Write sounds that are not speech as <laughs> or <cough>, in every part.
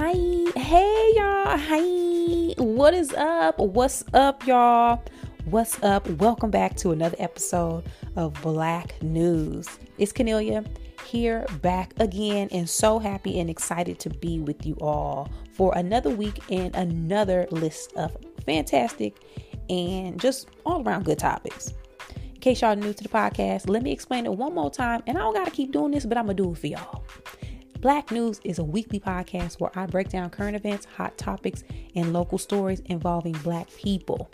Hi, hey y'all. Hi, what is up? What's up, y'all? What's up? Welcome back to another episode of Black News. It's Kennelia here back again and so happy and excited to be with you all for another week and another list of fantastic and just all around good topics. In case y'all new to the podcast, let me explain it one more time. And I don't got to keep doing this, but I'm going to do it for y'all. Black News is a weekly podcast where I break down current events, hot topics, and local stories involving Black people.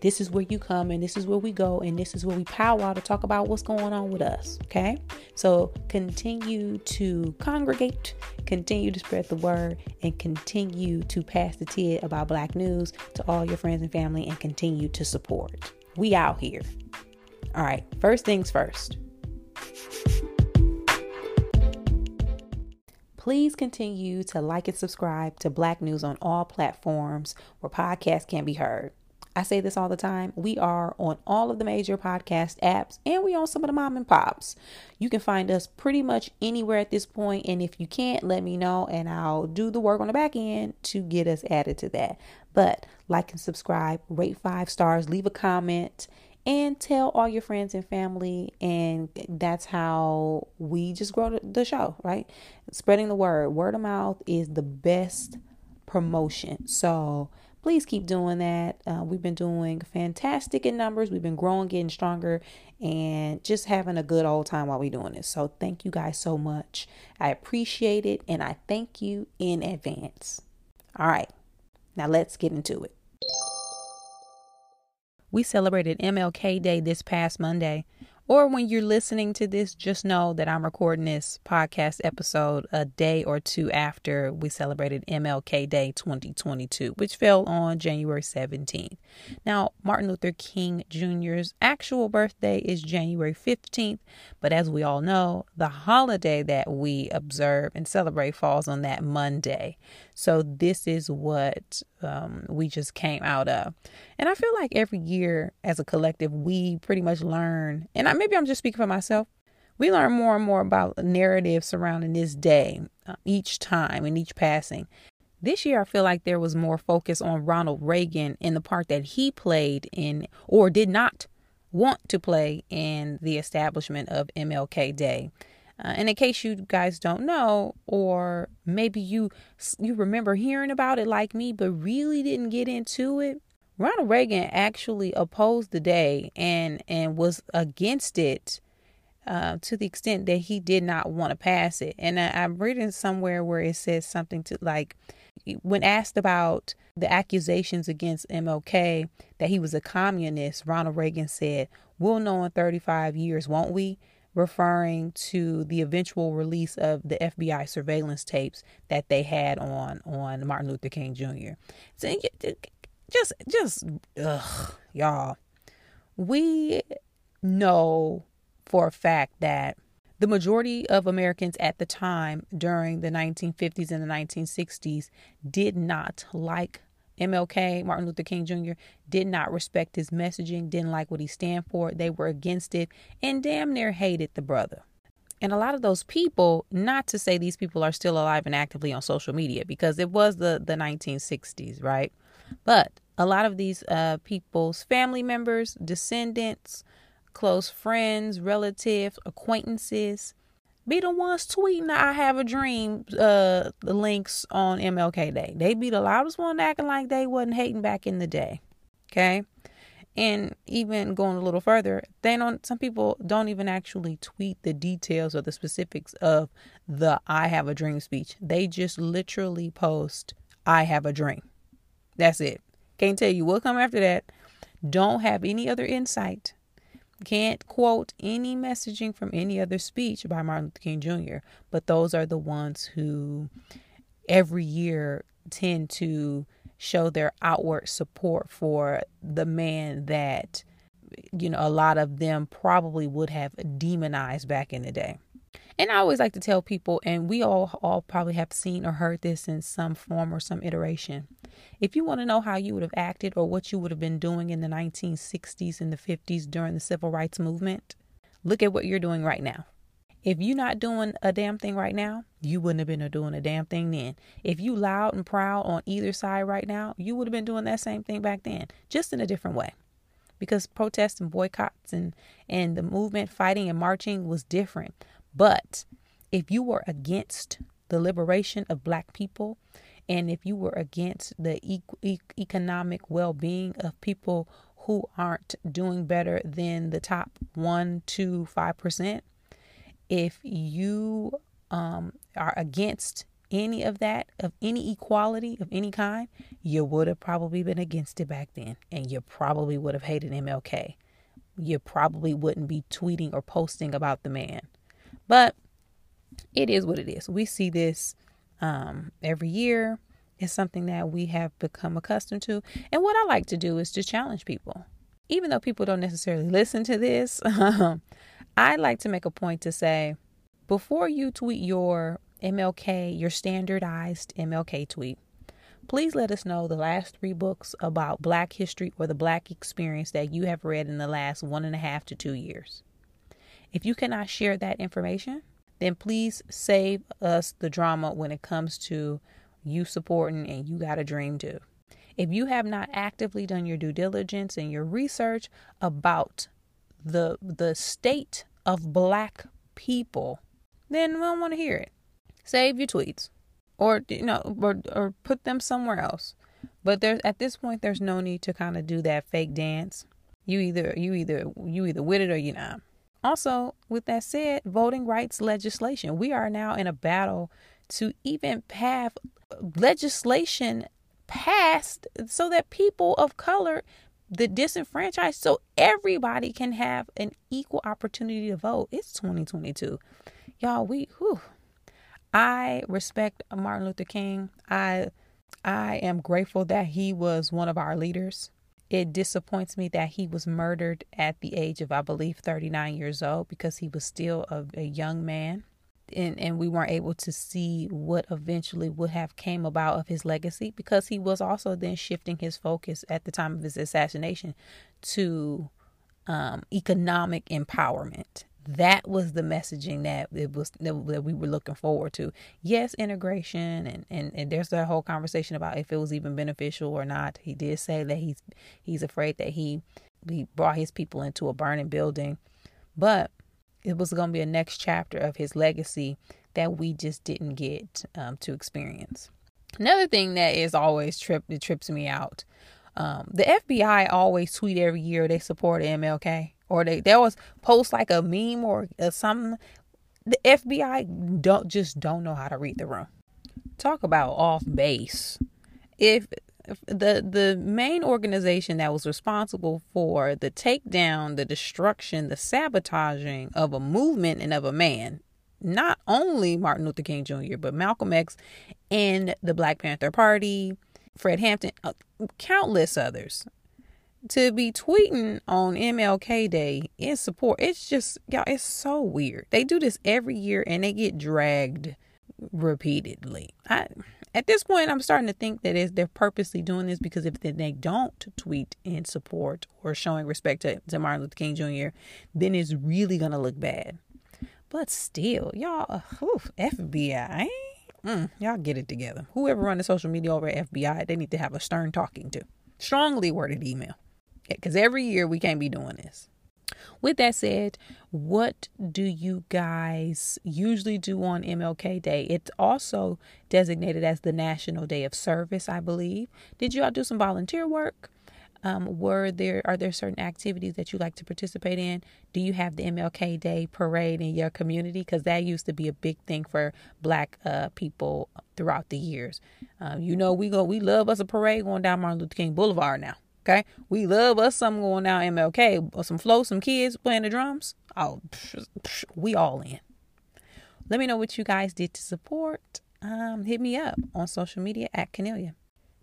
This is where you come and this is where we go and this is where we powwow to talk about what's going on with us. Okay. So continue to congregate, continue to spread the word, and continue to pass the tid about Black news to all your friends and family and continue to support. We out here. All right. First things first. Please continue to like and subscribe to Black News on all platforms where podcasts can be heard. I say this all the time. We are on all of the major podcast apps and we on some of the mom and pops. You can find us pretty much anywhere at this point. And if you can't, let me know and I'll do the work on the back end to get us added to that. But like and subscribe, rate five stars, leave a comment, and tell all your friends and family. And that's how we just grow the show, right? Spreading the word. Word of mouth is the best promotion. So, please keep doing that. Uh, we've been doing fantastic in numbers. We've been growing, getting stronger, and just having a good old time while we're doing this. So, thank you guys so much. I appreciate it, and I thank you in advance. All right, now let's get into it. We celebrated MLK Day this past Monday or when you're listening to this, just know that I'm recording this podcast episode a day or two after we celebrated MLK Day 2022, which fell on January 17th. Now, Martin Luther King Jr.'s actual birthday is January 15th, but as we all know, the holiday that we observe and celebrate falls on that Monday. So, this is what um, we just came out of. And I feel like every year as a collective, we pretty much learn, and I, maybe I'm just speaking for myself, we learn more and more about narrative surrounding this day uh, each time and each passing. This year, I feel like there was more focus on Ronald Reagan and the part that he played in or did not want to play in the establishment of MLK Day. Uh, and in case you guys don't know, or maybe you you remember hearing about it like me, but really didn't get into it, Ronald Reagan actually opposed the day and and was against it uh, to the extent that he did not want to pass it. And I, I'm reading somewhere where it says something to like when asked about the accusations against MLK that he was a communist, Ronald Reagan said, "We'll know in 35 years, won't we?" Referring to the eventual release of the FBI surveillance tapes that they had on on Martin Luther King Jr. So just just ugh, y'all. We know for a fact that the majority of Americans at the time during the 1950s and the 1960s did not like MLK, Martin Luther King Jr., did not respect his messaging, didn't like what he stand for. They were against it and damn near hated the brother. And a lot of those people, not to say these people are still alive and actively on social media because it was the, the 1960s, right? But a lot of these uh, people's family members, descendants, close friends, relatives, acquaintances be the ones tweeting I have a dream uh links on MLK Day. They be the loudest one acting like they wasn't hating back in the day. Okay? And even going a little further, they don't some people don't even actually tweet the details or the specifics of the I have a dream speech. They just literally post I have a dream. That's it. Can't tell you what come after that. Don't have any other insight can't quote any messaging from any other speech by Martin Luther King Jr., but those are the ones who every year tend to show their outward support for the man that, you know, a lot of them probably would have demonized back in the day. And I always like to tell people, and we all all probably have seen or heard this in some form or some iteration. If you want to know how you would have acted or what you would have been doing in the 1960s and the 50s during the civil rights movement, look at what you're doing right now. If you're not doing a damn thing right now, you wouldn't have been doing a damn thing then. If you loud and proud on either side right now, you would have been doing that same thing back then, just in a different way. Because protests and boycotts and, and the movement fighting and marching was different. But if you were against the liberation of black people and if you were against the e- economic well-being of people who aren't doing better than the top one, two, five percent, if you um, are against any of that, of any equality of any kind, you would have probably been against it back then. And you probably would have hated MLK. You probably wouldn't be tweeting or posting about the man. But it is what it is. We see this um, every year. It's something that we have become accustomed to. And what I like to do is to challenge people. Even though people don't necessarily listen to this, <laughs> I like to make a point to say before you tweet your MLK, your standardized MLK tweet, please let us know the last three books about Black history or the Black experience that you have read in the last one and a half to two years. If you cannot share that information, then please save us the drama when it comes to you supporting and you got a dream too. If you have not actively done your due diligence and your research about the the state of black people, then we don't want to hear it. Save your tweets, or you know, or or put them somewhere else. But there's at this point, there's no need to kind of do that fake dance. You either you either you either with it or you're not. Also, with that said, voting rights legislation. We are now in a battle to even have legislation passed so that people of color, the disenfranchised, so everybody can have an equal opportunity to vote. It's 2022. Y'all, we whew, I respect Martin Luther King. I I am grateful that he was one of our leaders. It disappoints me that he was murdered at the age of, I believe, 39 years old because he was still a, a young man. And, and we weren't able to see what eventually would have came about of his legacy because he was also then shifting his focus at the time of his assassination to um, economic empowerment that was the messaging that it was that we were looking forward to. Yes integration and, and and there's that whole conversation about if it was even beneficial or not. He did say that he's he's afraid that he he brought his people into a burning building but it was going to be a next chapter of his legacy that we just didn't get um, to experience. Another thing that is always trip it trips me out um, the fbi always tweet every year they support mlk or they they always post like a meme or, or something. The FBI don't just don't know how to read the room. Talk about off base. If, if the the main organization that was responsible for the takedown, the destruction, the sabotaging of a movement and of a man, not only Martin Luther King Jr., but Malcolm X and the Black Panther Party, Fred Hampton, uh, countless others to be tweeting on MLK Day in support. It's just y'all, it's so weird. They do this every year and they get dragged repeatedly. I at this point I'm starting to think that they're purposely doing this because if they don't tweet in support or showing respect to, to Martin Luther King Jr., then it's really gonna look bad. But still, y'all, FBI, mm, y'all get it together. Whoever runs the social media over at FBI, they need to have a stern talking to. Strongly worded email because every year we can't be doing this. With that said, what do you guys usually do on MLK Day? It's also designated as the National Day of Service, I believe. Did you all do some volunteer work? Um, were there are there certain activities that you like to participate in? Do you have the MLK Day parade in your community? Because that used to be a big thing for Black uh, people throughout the years. Um, you know, we go we love us a parade going down Martin Luther King Boulevard now. Okay, we love us some going down MLK, or some flow, some kids playing the drums. Oh, we all in. Let me know what you guys did to support. Um, hit me up on social media at Kennelia.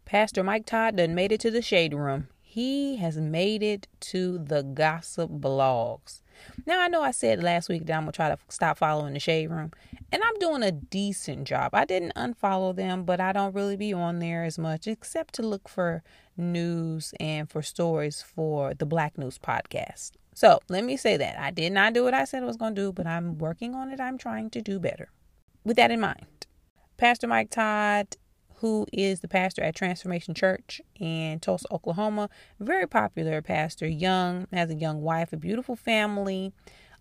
Pastor Mike Todd done made it to the shade room. He has made it to the gossip blogs. Now I know I said last week that I'm gonna try to stop following the shade room, and I'm doing a decent job. I didn't unfollow them, but I don't really be on there as much, except to look for news and for stories for the Black News podcast. So let me say that I did not do what I said I was going to do, but I'm working on it. I'm trying to do better. With that in mind, Pastor Mike Todd, who is the pastor at Transformation Church in Tulsa, Oklahoma, very popular pastor, young, has a young wife, a beautiful family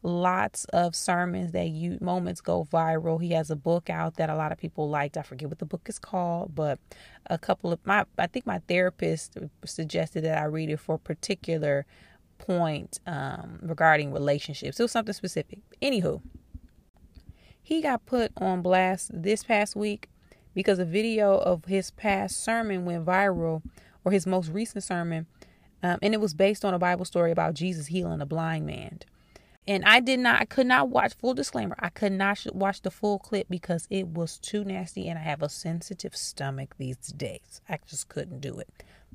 lots of sermons that you moments go viral. He has a book out that a lot of people liked. I forget what the book is called, but a couple of my I think my therapist suggested that I read it for a particular point um, regarding relationships. It was something specific. Anywho, he got put on blast this past week because a video of his past sermon went viral, or his most recent sermon, um, and it was based on a Bible story about Jesus healing a blind man. And I did not, I could not watch, full disclaimer, I could not watch the full clip because it was too nasty and I have a sensitive stomach these days. I just couldn't do it.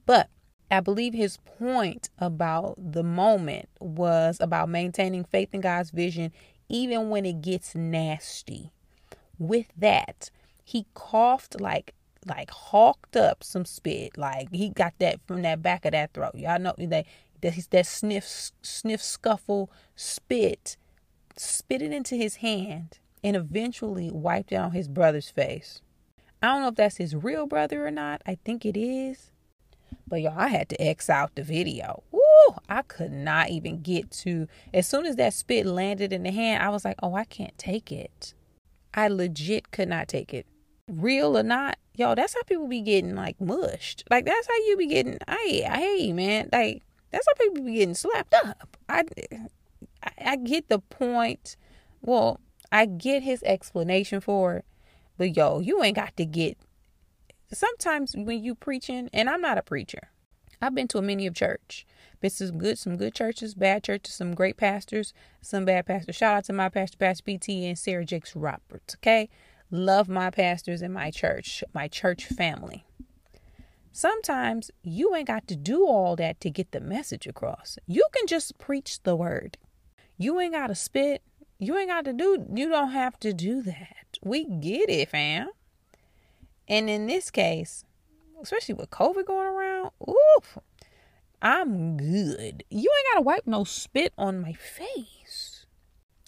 But I believe his point about the moment was about maintaining faith in God's vision even when it gets nasty. With that, he coughed like like hawked up some spit. Like he got that from that back of that throat. Y'all know that that sniff sniff scuffle spit spit it into his hand and eventually wiped it on his brother's face. I don't know if that's his real brother or not. I think it is. But y'all, I had to X out the video. Woo! I could not even get to. As soon as that spit landed in the hand, I was like, oh, I can't take it. I legit could not take it. Real or not, y'all, that's how people be getting like mushed. Like that's how you be getting. Hey, hey, man. Like that's how people be getting slapped up. I, I, I get the point. Well, I get his explanation for it, but yo, you ain't got to get. Sometimes when you preaching, and I'm not a preacher, I've been to a many of church. Been some good, some good churches, bad churches, some great pastors, some bad pastors. Shout out to my pastor, Pastor PT, and Sarah Jakes Roberts. Okay, love my pastors and my church, my church family. Sometimes you ain't got to do all that to get the message across. You can just preach the word. You ain't got to spit. You ain't got to do, you don't have to do that. We get it, fam. And in this case, especially with COVID going around, oof, I'm good. You ain't got to wipe no spit on my face.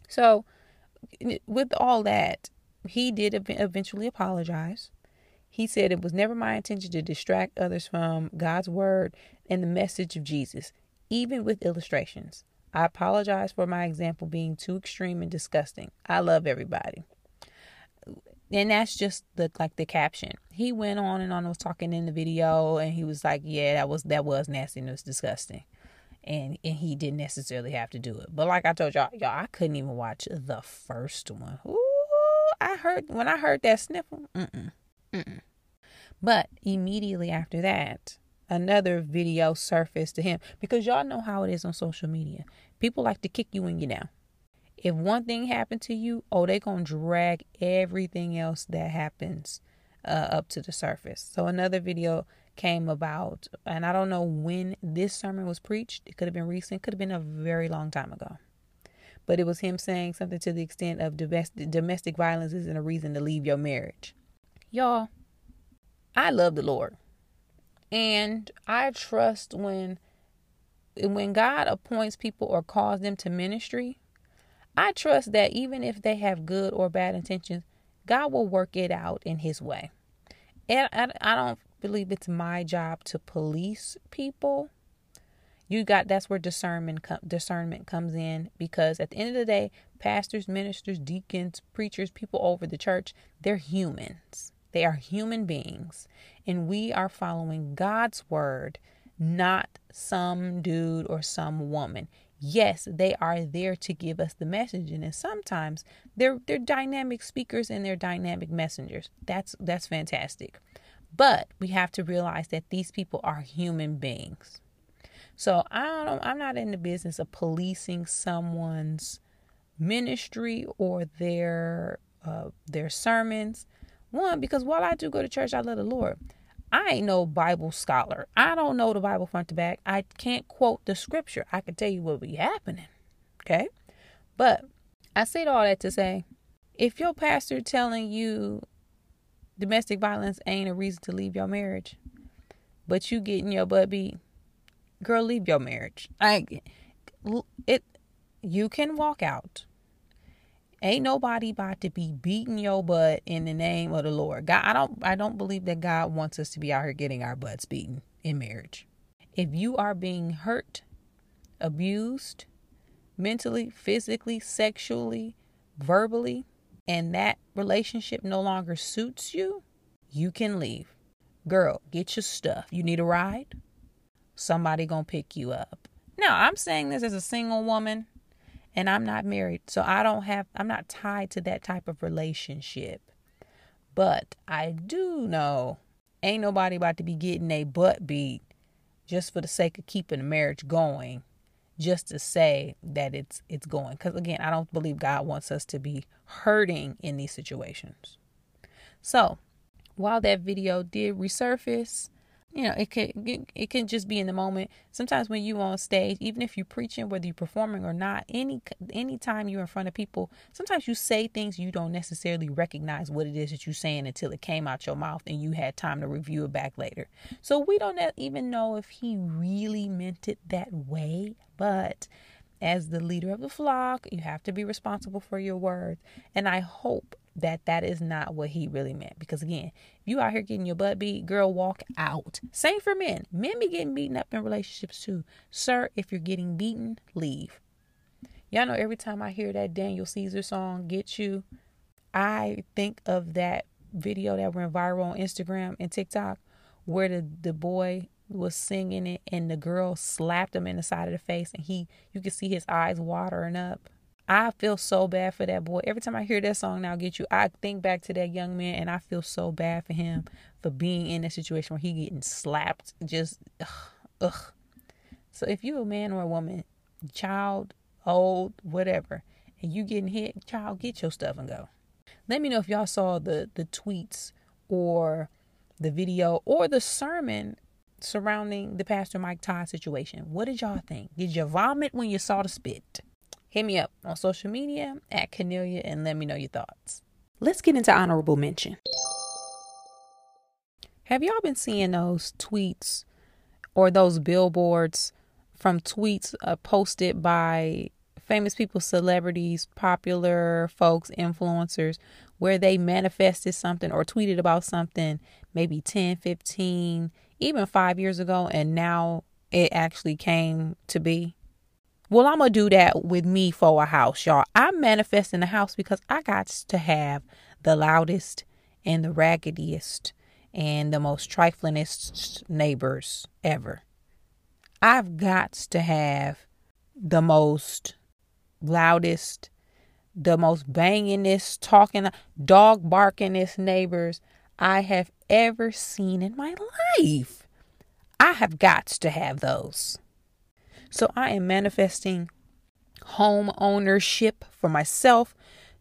So, with all that, he did eventually apologize. He said it was never my intention to distract others from God's word and the message of Jesus, even with illustrations. I apologize for my example being too extreme and disgusting. I love everybody. And that's just the like the caption. He went on and on was talking in the video and he was like, Yeah, that was that was nasty and it was disgusting. And and he didn't necessarily have to do it. But like I told y'all, y'all, I couldn't even watch the first one. Ooh, I heard when I heard that sniffle, mm-mm, mm-mm. But immediately after that, another video surfaced to him because y'all know how it is on social media. People like to kick you when you're down. If one thing happened to you, oh, they gonna drag everything else that happens uh, up to the surface. So another video came about, and I don't know when this sermon was preached. It could have been recent, could have been a very long time ago. But it was him saying something to the extent of domestic domestic violence isn't a reason to leave your marriage. Y'all, I love the Lord. And I trust when when God appoints people or calls them to ministry, I trust that even if they have good or bad intentions, God will work it out in his way. And I, I don't believe it's my job to police people. You got that's where discernment discernment comes in because at the end of the day, pastors, ministers, deacons, preachers, people over the church, they're humans. They are human beings, and we are following God's word, not some dude or some woman. Yes, they are there to give us the message, and sometimes they're they're dynamic speakers and they're dynamic messengers. That's that's fantastic. But we have to realize that these people are human beings. So I don't I'm not in the business of policing someone's ministry or their uh, their sermons. One, because while I do go to church, I love the Lord. I ain't no Bible scholar. I don't know the Bible front to back. I can't quote the scripture. I can tell you what be happening. Okay? But I said all that to say if your pastor telling you domestic violence ain't a reason to leave your marriage, but you getting your butt beat, girl, leave your marriage. I it you can walk out. Ain't nobody about to be beating your butt in the name of the Lord. God, I don't I don't believe that God wants us to be out here getting our butts beaten in marriage. If you are being hurt, abused, mentally, physically, sexually, verbally, and that relationship no longer suits you, you can leave. Girl, get your stuff. You need a ride? Somebody gonna pick you up. Now, I'm saying this as a single woman and I'm not married, so I don't have I'm not tied to that type of relationship. But I do know ain't nobody about to be getting a butt beat just for the sake of keeping the marriage going just to say that it's it's going because again i don't believe god wants us to be hurting in these situations so while that video did resurface you know it could it can just be in the moment sometimes when you on stage even if you're preaching whether you're performing or not any anytime you're in front of people sometimes you say things you don't necessarily recognize what it is that you're saying until it came out your mouth and you had time to review it back later so we don't even know if he really meant it that way but as the leader of the flock, you have to be responsible for your words. And I hope that that is not what he really meant. Because again, if you out here getting your butt beat, girl, walk out. Same for men. Men be getting beaten up in relationships too. Sir, if you're getting beaten, leave. Y'all know every time I hear that Daniel Caesar song, Get You, I think of that video that went viral on Instagram and TikTok where the, the boy was singing it and the girl slapped him in the side of the face and he you could see his eyes watering up I feel so bad for that boy. Every time I hear that song now get you, I think back to that young man and I feel so bad for him for being in a situation where he getting slapped. Just ugh, ugh. So if you a man or a woman, child, old, whatever, and you getting hit, child, get your stuff and go. Let me know if y'all saw the the tweets or the video or the sermon surrounding the Pastor Mike Todd situation. What did y'all think? Did you vomit when you saw the spit? Hit me up on social media at Kennelia and let me know your thoughts. Let's get into honorable mention. Have y'all been seeing those tweets or those billboards from tweets uh, posted by famous people, celebrities, popular folks, influencers, where they manifested something or tweeted about something maybe 10, 15, even five years ago, and now it actually came to be? Well, I'm going to do that with me for a house, y'all. I'm manifesting a house because I got to have the loudest and the raggediest and the most triflingest neighbors ever. I've got to have the most loudest, the most bangingest, talking, dog barkingest neighbors I have ever seen in my life. I have got to have those. So I am manifesting home ownership for myself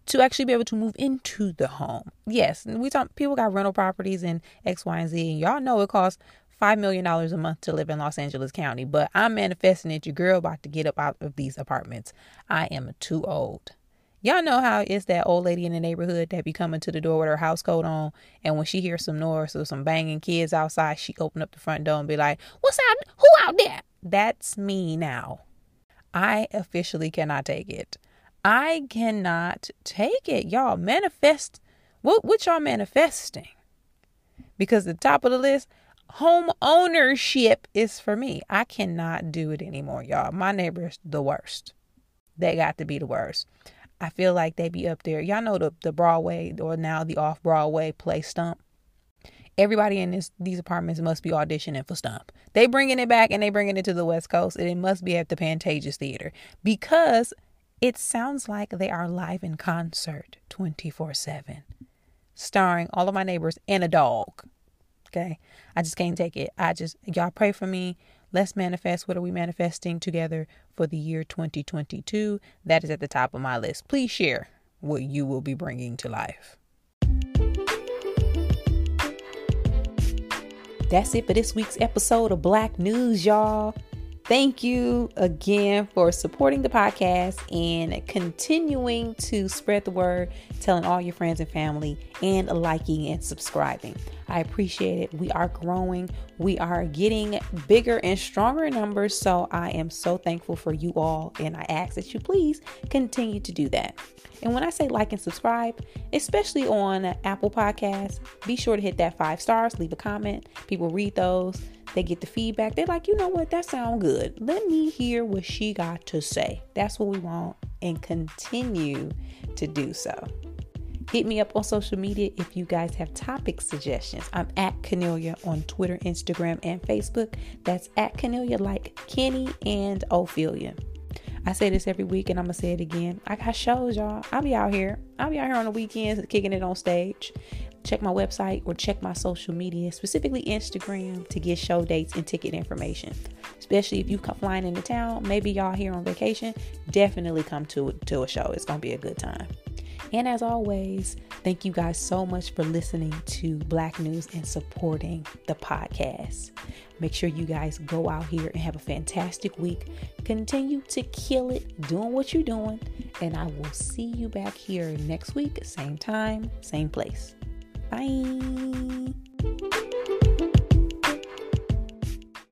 to actually be able to move into the home. Yes, we talk people got rental properties in X, Y, and Z, and y'all know it costs five million dollars a month to live in Los Angeles County. But I'm manifesting it. Your girl about to get up out of these apartments. I am too old. Y'all know how it's that old lady in the neighborhood that be coming to the door with her house coat on, and when she hears some noise or some banging kids outside, she open up the front door and be like, "What's out? Who out there?" That's me now. I officially cannot take it. I cannot take it. Y'all manifest what what y'all manifesting? Because the top of the list, home ownership is for me. I cannot do it anymore, y'all. My neighbor's the worst. They got to be the worst. I feel like they be up there. Y'all know the, the Broadway or now the off Broadway play Stomp everybody in this these apartments must be auditioning for Stomp. They bringing it back and they bringing it to the West Coast, and it must be at the Pantages Theater because it sounds like they are live in concert 24 7, starring all of my neighbors and a dog. Okay, I just can't take it. I just y'all pray for me. Let's manifest. What are we manifesting together for the year 2022? That is at the top of my list. Please share what you will be bringing to life. That's it for this week's episode of Black News, y'all. Thank you again for supporting the podcast and continuing to spread the word, telling all your friends and family, and liking and subscribing. I appreciate it. We are growing, we are getting bigger and stronger numbers. So I am so thankful for you all, and I ask that you please continue to do that. And when I say like and subscribe, especially on Apple Podcasts, be sure to hit that five stars, leave a comment. People read those, they get the feedback. They're like, you know what, that sounds good. Let me hear what she got to say. That's what we want and continue to do so. Hit me up on social media if you guys have topic suggestions. I'm at Kennelia on Twitter, Instagram, and Facebook. That's at Kennelia like Kenny and Ophelia. I say this every week and I'm gonna say it again. I got shows, y'all. I'll be out here. I'll be out here on the weekends kicking it on stage. Check my website or check my social media, specifically Instagram, to get show dates and ticket information. Especially if you come flying into town, maybe y'all here on vacation, definitely come to to a show. It's gonna be a good time. And as always, thank you guys so much for listening to Black News and supporting the podcast. Make sure you guys go out here and have a fantastic week. Continue to kill it, doing what you're doing. And I will see you back here next week, same time, same place. Bye.